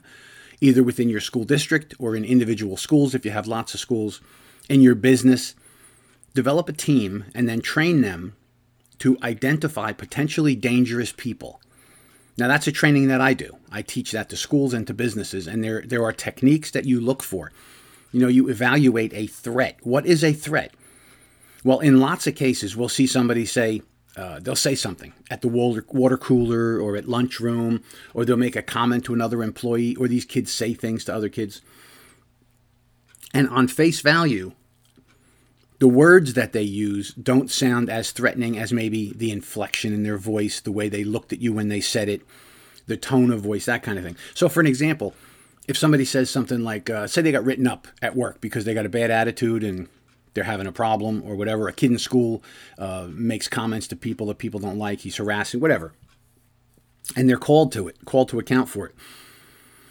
either within your school district or in individual schools if you have lots of schools, in your business. Develop a team and then train them to identify potentially dangerous people. Now that's a training that I do. I teach that to schools and to businesses and there there are techniques that you look for. You know, you evaluate a threat. What is a threat? Well, in lots of cases we'll see somebody say uh, they'll say something at the water, water cooler or at lunchroom, or they'll make a comment to another employee, or these kids say things to other kids. And on face value, the words that they use don't sound as threatening as maybe the inflection in their voice, the way they looked at you when they said it, the tone of voice, that kind of thing. So, for an example, if somebody says something like, uh, say they got written up at work because they got a bad attitude and they're having a problem or whatever, a kid in school uh, makes comments to people that people don't like, he's harassing, whatever, and they're called to it, called to account for it.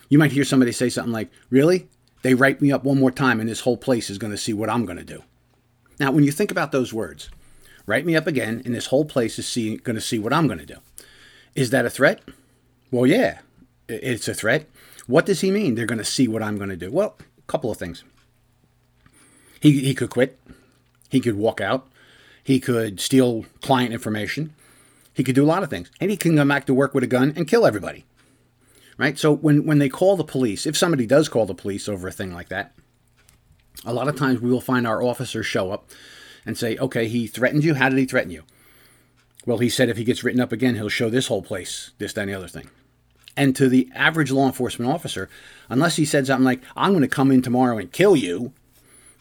You might hear somebody say something like, Really? They write me up one more time and this whole place is going to see what I'm going to do. Now, when you think about those words, write me up again, and this whole place is going to see what I'm going to do. Is that a threat? Well, yeah, it's a threat. What does he mean? They're going to see what I'm going to do. Well, a couple of things. He, he could quit. He could walk out. He could steal client information. He could do a lot of things. And he can come back to work with a gun and kill everybody. Right? So when, when they call the police, if somebody does call the police over a thing like that, a lot of times we will find our officers show up and say, okay, he threatened you. How did he threaten you? Well, he said if he gets written up again, he'll show this whole place, this, that, and the other thing. And to the average law enforcement officer, unless he said something like, I'm going to come in tomorrow and kill you,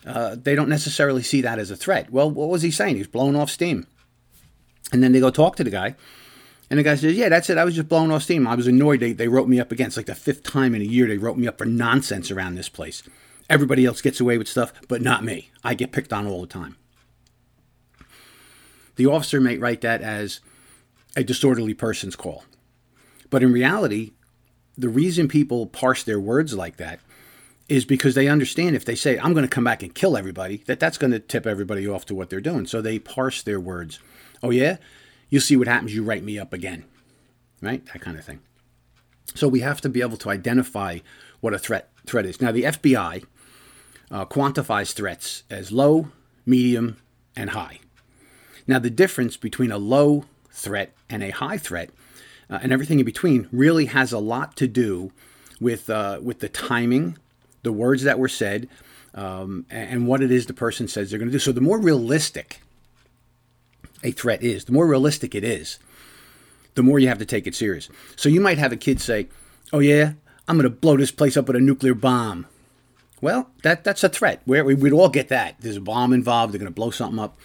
uh, they don't necessarily see that as a threat. Well, what was he saying? He's blowing off steam. And then they go talk to the guy. And the guy says, Yeah, that's it. I was just blowing off steam. I was annoyed. They, they wrote me up again. It's like the fifth time in a year they wrote me up for nonsense around this place. Everybody else gets away with stuff, but not me. I get picked on all the time. The officer may write that as a disorderly person's call. But in reality, the reason people parse their words like that is because they understand if they say, I'm going to come back and kill everybody, that that's going to tip everybody off to what they're doing. So they parse their words. Oh, yeah? You'll see what happens. You write me up again. Right? That kind of thing. So we have to be able to identify what a threat threat is. Now, the FBI uh, quantifies threats as low, medium, and high. Now, the difference between a low threat and a high threat uh, and everything in between really has a lot to do with, uh, with the timing, the words that were said, um, and what it is the person says they're going to do. So, the more realistic a threat is, the more realistic it is, the more you have to take it serious. So, you might have a kid say, Oh, yeah, I'm going to blow this place up with a nuclear bomb. Well, that that's a threat. we would all get that. There's a bomb involved. They're going to blow something up.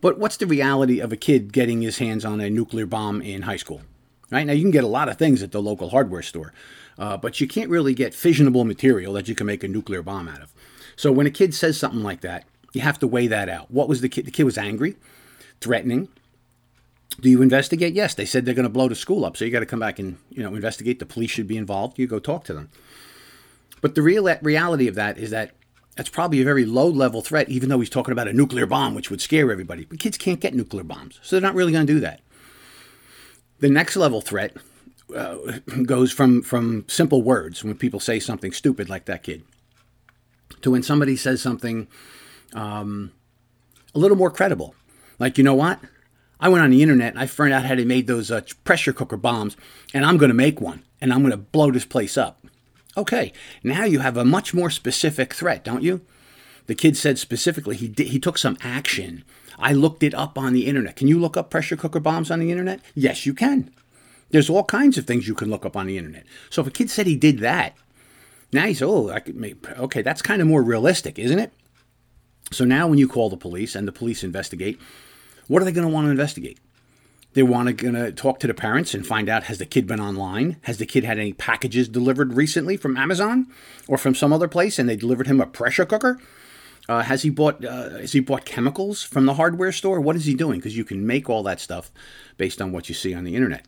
But what's the reality of a kid getting his hands on a nuclear bomb in high school? Right now, you can get a lot of things at the local hardware store, uh, but you can't really get fissionable material that you can make a nuclear bomb out of. So when a kid says something like that, you have to weigh that out. What was the kid? The kid was angry, threatening. Do you investigate? Yes, they said they're going to blow the school up, so you got to come back and you know investigate. The police should be involved. You go talk to them. But the real reality of that is that that's probably a very low level threat, even though he's talking about a nuclear bomb, which would scare everybody. But kids can't get nuclear bombs, so they're not really going to do that. The next level threat uh, goes from, from simple words, when people say something stupid like that kid, to when somebody says something um, a little more credible. Like, you know what? I went on the internet and I found out how they made those uh, pressure cooker bombs, and I'm going to make one, and I'm going to blow this place up. Okay, now you have a much more specific threat, don't you? The kid said specifically he did, he took some action. I looked it up on the internet. Can you look up pressure cooker bombs on the internet? Yes, you can. There's all kinds of things you can look up on the internet. So if a kid said he did that, now he's oh, I could make okay, that's kind of more realistic, isn't it? So now when you call the police and the police investigate, what are they going to want to investigate? They want to gonna talk to the parents and find out has the kid been online? Has the kid had any packages delivered recently from Amazon or from some other place, and they delivered him a pressure cooker? Uh, has he bought uh, has he bought chemicals from the hardware store? What is he doing? Because you can make all that stuff based on what you see on the internet.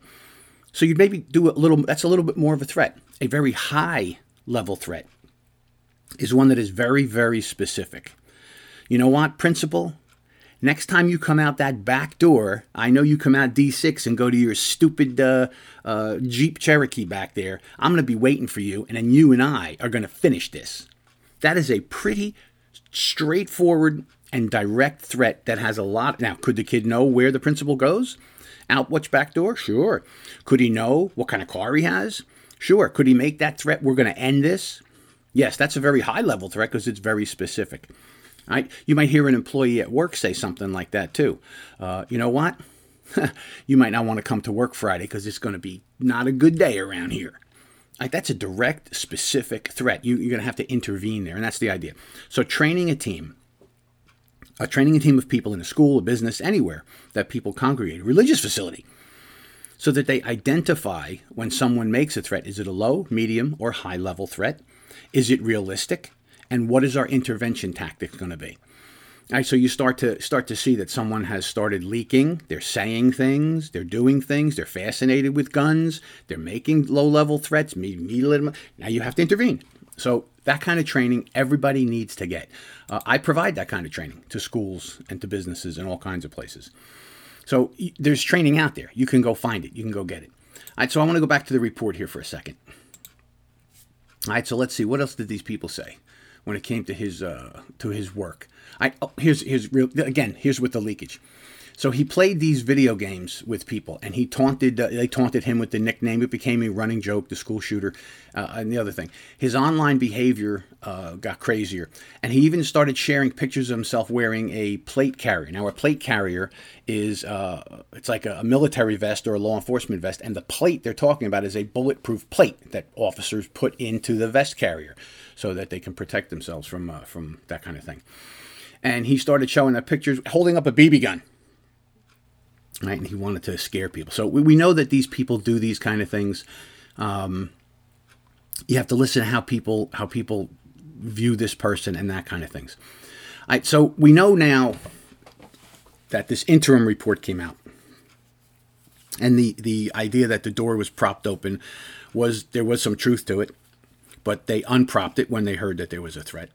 So you'd maybe do a little. That's a little bit more of a threat. A very high level threat is one that is very very specific. You know what, principal? Next time you come out that back door, I know you come out D6 and go to your stupid uh, uh, Jeep Cherokee back there. I'm going to be waiting for you, and then you and I are going to finish this. That is a pretty straightforward and direct threat that has a lot. Now, could the kid know where the principal goes? Out which back door? Sure. Could he know what kind of car he has? Sure. Could he make that threat? We're going to end this. Yes, that's a very high level threat because it's very specific. You might hear an employee at work say something like that too. Uh, you know what? you might not want to come to work Friday because it's going to be not a good day around here. Like that's a direct, specific threat. You, you're going to have to intervene there, and that's the idea. So, training a team, uh, training a team of people in a school, a business, anywhere that people congregate, a religious facility, so that they identify when someone makes a threat. Is it a low, medium, or high level threat? Is it realistic? and what is our intervention tactic going to be? All right, so you start to start to see that someone has started leaking. They're saying things. They're doing things. They're fascinated with guns. They're making low-level threats. Now you have to intervene. So that kind of training everybody needs to get. Uh, I provide that kind of training to schools and to businesses and all kinds of places. So there's training out there. You can go find it. You can go get it. All right, so I want to go back to the report here for a second. All right, so let's see. What else did these people say? when it came to his uh, to his work. I oh, here's here's real again. Here's with the leakage. So he played these video games with people, and he taunted. Uh, they taunted him with the nickname. It became a running joke. The school shooter, uh, and the other thing, his online behavior uh, got crazier, and he even started sharing pictures of himself wearing a plate carrier. Now, a plate carrier is uh, it's like a, military vest or a law enforcement vest, and the plate they're talking about is a bulletproof plate that officers put into the vest carrier so that they can protect themselves from uh, from that kind of thing. And he started showing the pictures holding up a BB gun right? And he wanted to scare people. So we, we know that these people do these kind of things. Um, you have to listen to how people how people view this person and that kind of things. All right, so we know now that this interim report came out, and the the idea that the door was propped open was there was some truth to it, but they unpropped it when they heard that there was a threat.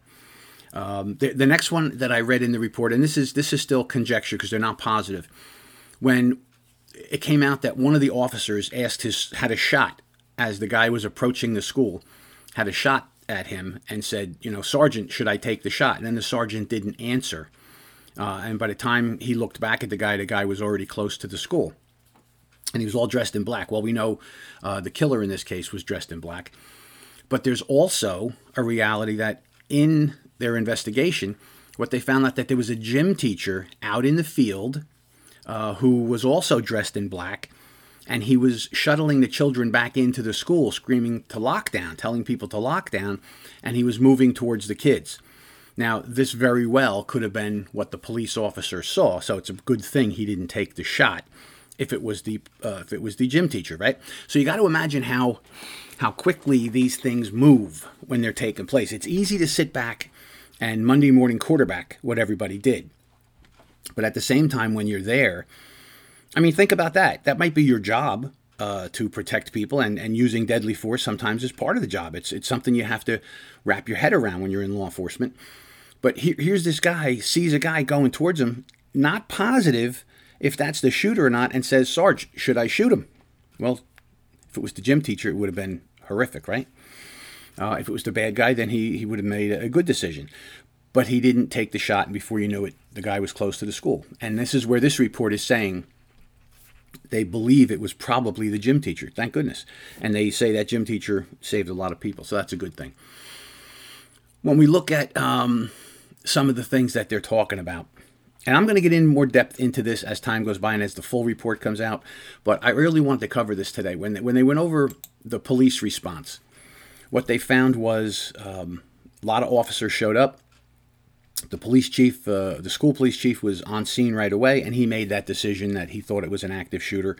Um, the, the next one that I read in the report, and this is this is still conjecture because they're not positive when it came out that one of the officers asked his had a shot as the guy was approaching the school, had a shot at him and said, you know, Sergeant, should I take the shot? And then the sergeant didn't answer. Uh, and by the time he looked back at the guy, the guy was already close to the school. And he was all dressed in black. Well, we know uh, the killer in this case was dressed in black. But there's also a reality that in their investigation, what they found out that there was a gym teacher out in the field uh, who was also dressed in black, and he was shuttling the children back into the school, screaming to lockdown, telling people to lockdown, and he was moving towards the kids. Now, this very well could have been what the police officer saw, so it's a good thing he didn't take the shot. If it was the uh, if it was the gym teacher, right? So you got to imagine how how quickly these things move when they're taking place. It's easy to sit back and Monday morning quarterback what everybody did. But at the same time, when you're there, I mean, think about that. That might be your job uh, to protect people, and, and using deadly force sometimes is part of the job. It's, it's something you have to wrap your head around when you're in law enforcement. But he, here's this guy, sees a guy going towards him, not positive if that's the shooter or not, and says, Sarge, should I shoot him? Well, if it was the gym teacher, it would have been horrific, right? Uh, if it was the bad guy, then he, he would have made a good decision but he didn't take the shot, and before you knew it, the guy was close to the school. And this is where this report is saying they believe it was probably the gym teacher. Thank goodness. And they say that gym teacher saved a lot of people, so that's a good thing. When we look at um, some of the things that they're talking about, and I'm going to get in more depth into this as time goes by and as the full report comes out, but I really wanted to cover this today. When they, when they went over the police response, what they found was um, a lot of officers showed up the police chief, uh, the school police chief, was on scene right away, and he made that decision that he thought it was an active shooter.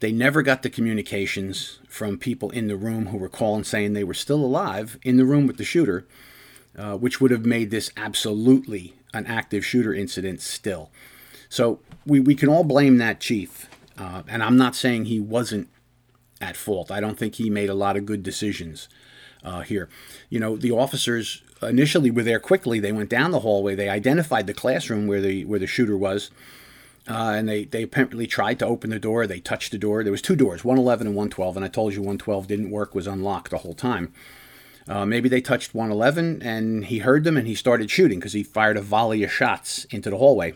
They never got the communications from people in the room who were calling saying they were still alive in the room with the shooter, uh, which would have made this absolutely an active shooter incident still. So we, we can all blame that chief. Uh, and I'm not saying he wasn't at fault. I don't think he made a lot of good decisions uh, here. You know, the officers initially were there quickly. They went down the hallway. They identified the classroom where the where the shooter was, uh, and they they apparently tried to open the door. They touched the door. There was two doors, 111 and 112, and I told you 112 didn't work, was unlocked the whole time. Uh, maybe they touched 111 and he heard them and he started shooting because he fired a volley of shots into the hallway.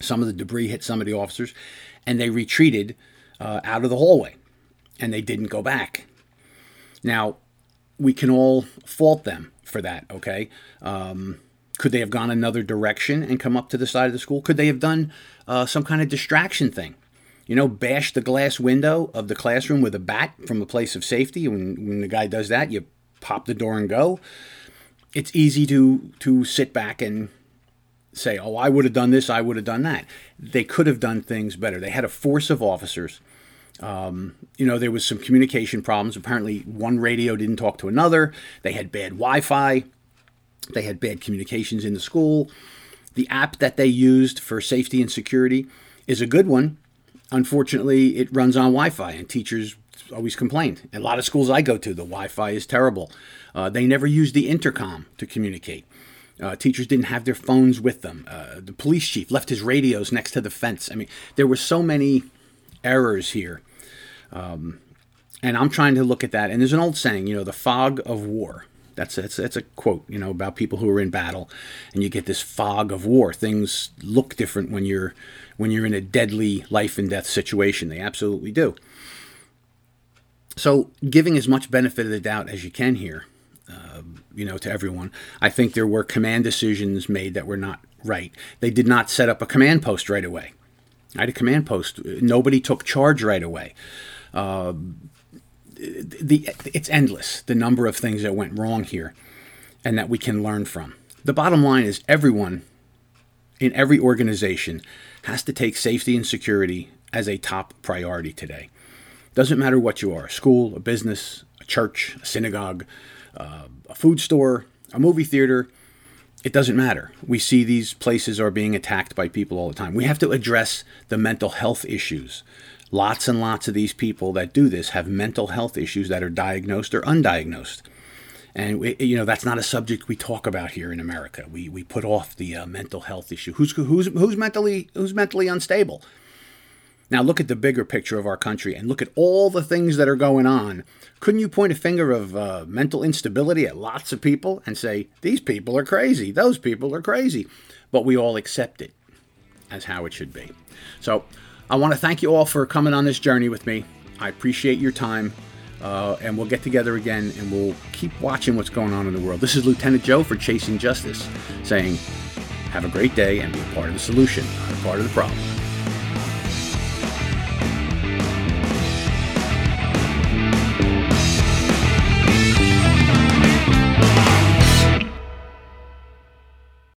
Some of the debris hit some of the officers and they retreated uh, out of the hallway and they didn't go back. Now, we can all fault them for that, okay? Um, could they have gone another direction and come up to the side of the school? Could they have done uh, some kind of distraction thing? You know, bash the glass window of the classroom with a bat from a place of safety. When, when the guy does that, you pop the door and go. It's easy to to sit back and say, "Oh, I would have done this. I would have done that." They could have done things better. They had a force of officers. Um, you know, there was some communication problems. Apparently, one radio didn't talk to another. They had bad Wi-Fi. They had bad communications in the school. The app that they used for safety and security is a good one. Unfortunately, it runs on Wi Fi, and teachers always complained. A lot of schools I go to, the Wi Fi is terrible. Uh, they never use the intercom to communicate. Uh, teachers didn't have their phones with them. Uh, the police chief left his radios next to the fence. I mean, there were so many errors here. Um, and I'm trying to look at that. And there's an old saying, you know, the fog of war. That's that's that's a quote, you know, about people who are in battle, and you get this fog of war. Things look different when you're when you're in a deadly life and death situation. They absolutely do. So, giving as much benefit of the doubt as you can here, uh, you know, to everyone. I think there were command decisions made that were not right. They did not set up a command post right away. I had a command post. Nobody took charge right away. Uh, the it's endless the number of things that went wrong here, and that we can learn from. The bottom line is everyone in every organization has to take safety and security as a top priority today. Doesn't matter what you are a school, a business, a church, a synagogue, uh, a food store, a movie theater. It doesn't matter. We see these places are being attacked by people all the time. We have to address the mental health issues. Lots and lots of these people that do this have mental health issues that are diagnosed or undiagnosed. And we, you know that's not a subject we talk about here in America. We, we put off the uh, mental health issue. Who's, who's, who's mentally who's mentally unstable? Now look at the bigger picture of our country and look at all the things that are going on. Couldn't you point a finger of uh, mental instability at lots of people and say, these people are crazy, those people are crazy? But we all accept it as how it should be. So I want to thank you all for coming on this journey with me. I appreciate your time. Uh, and we'll get together again and we'll keep watching what's going on in the world. This is Lieutenant Joe for Chasing Justice saying, have a great day and be a part of the solution, not a part of the problem.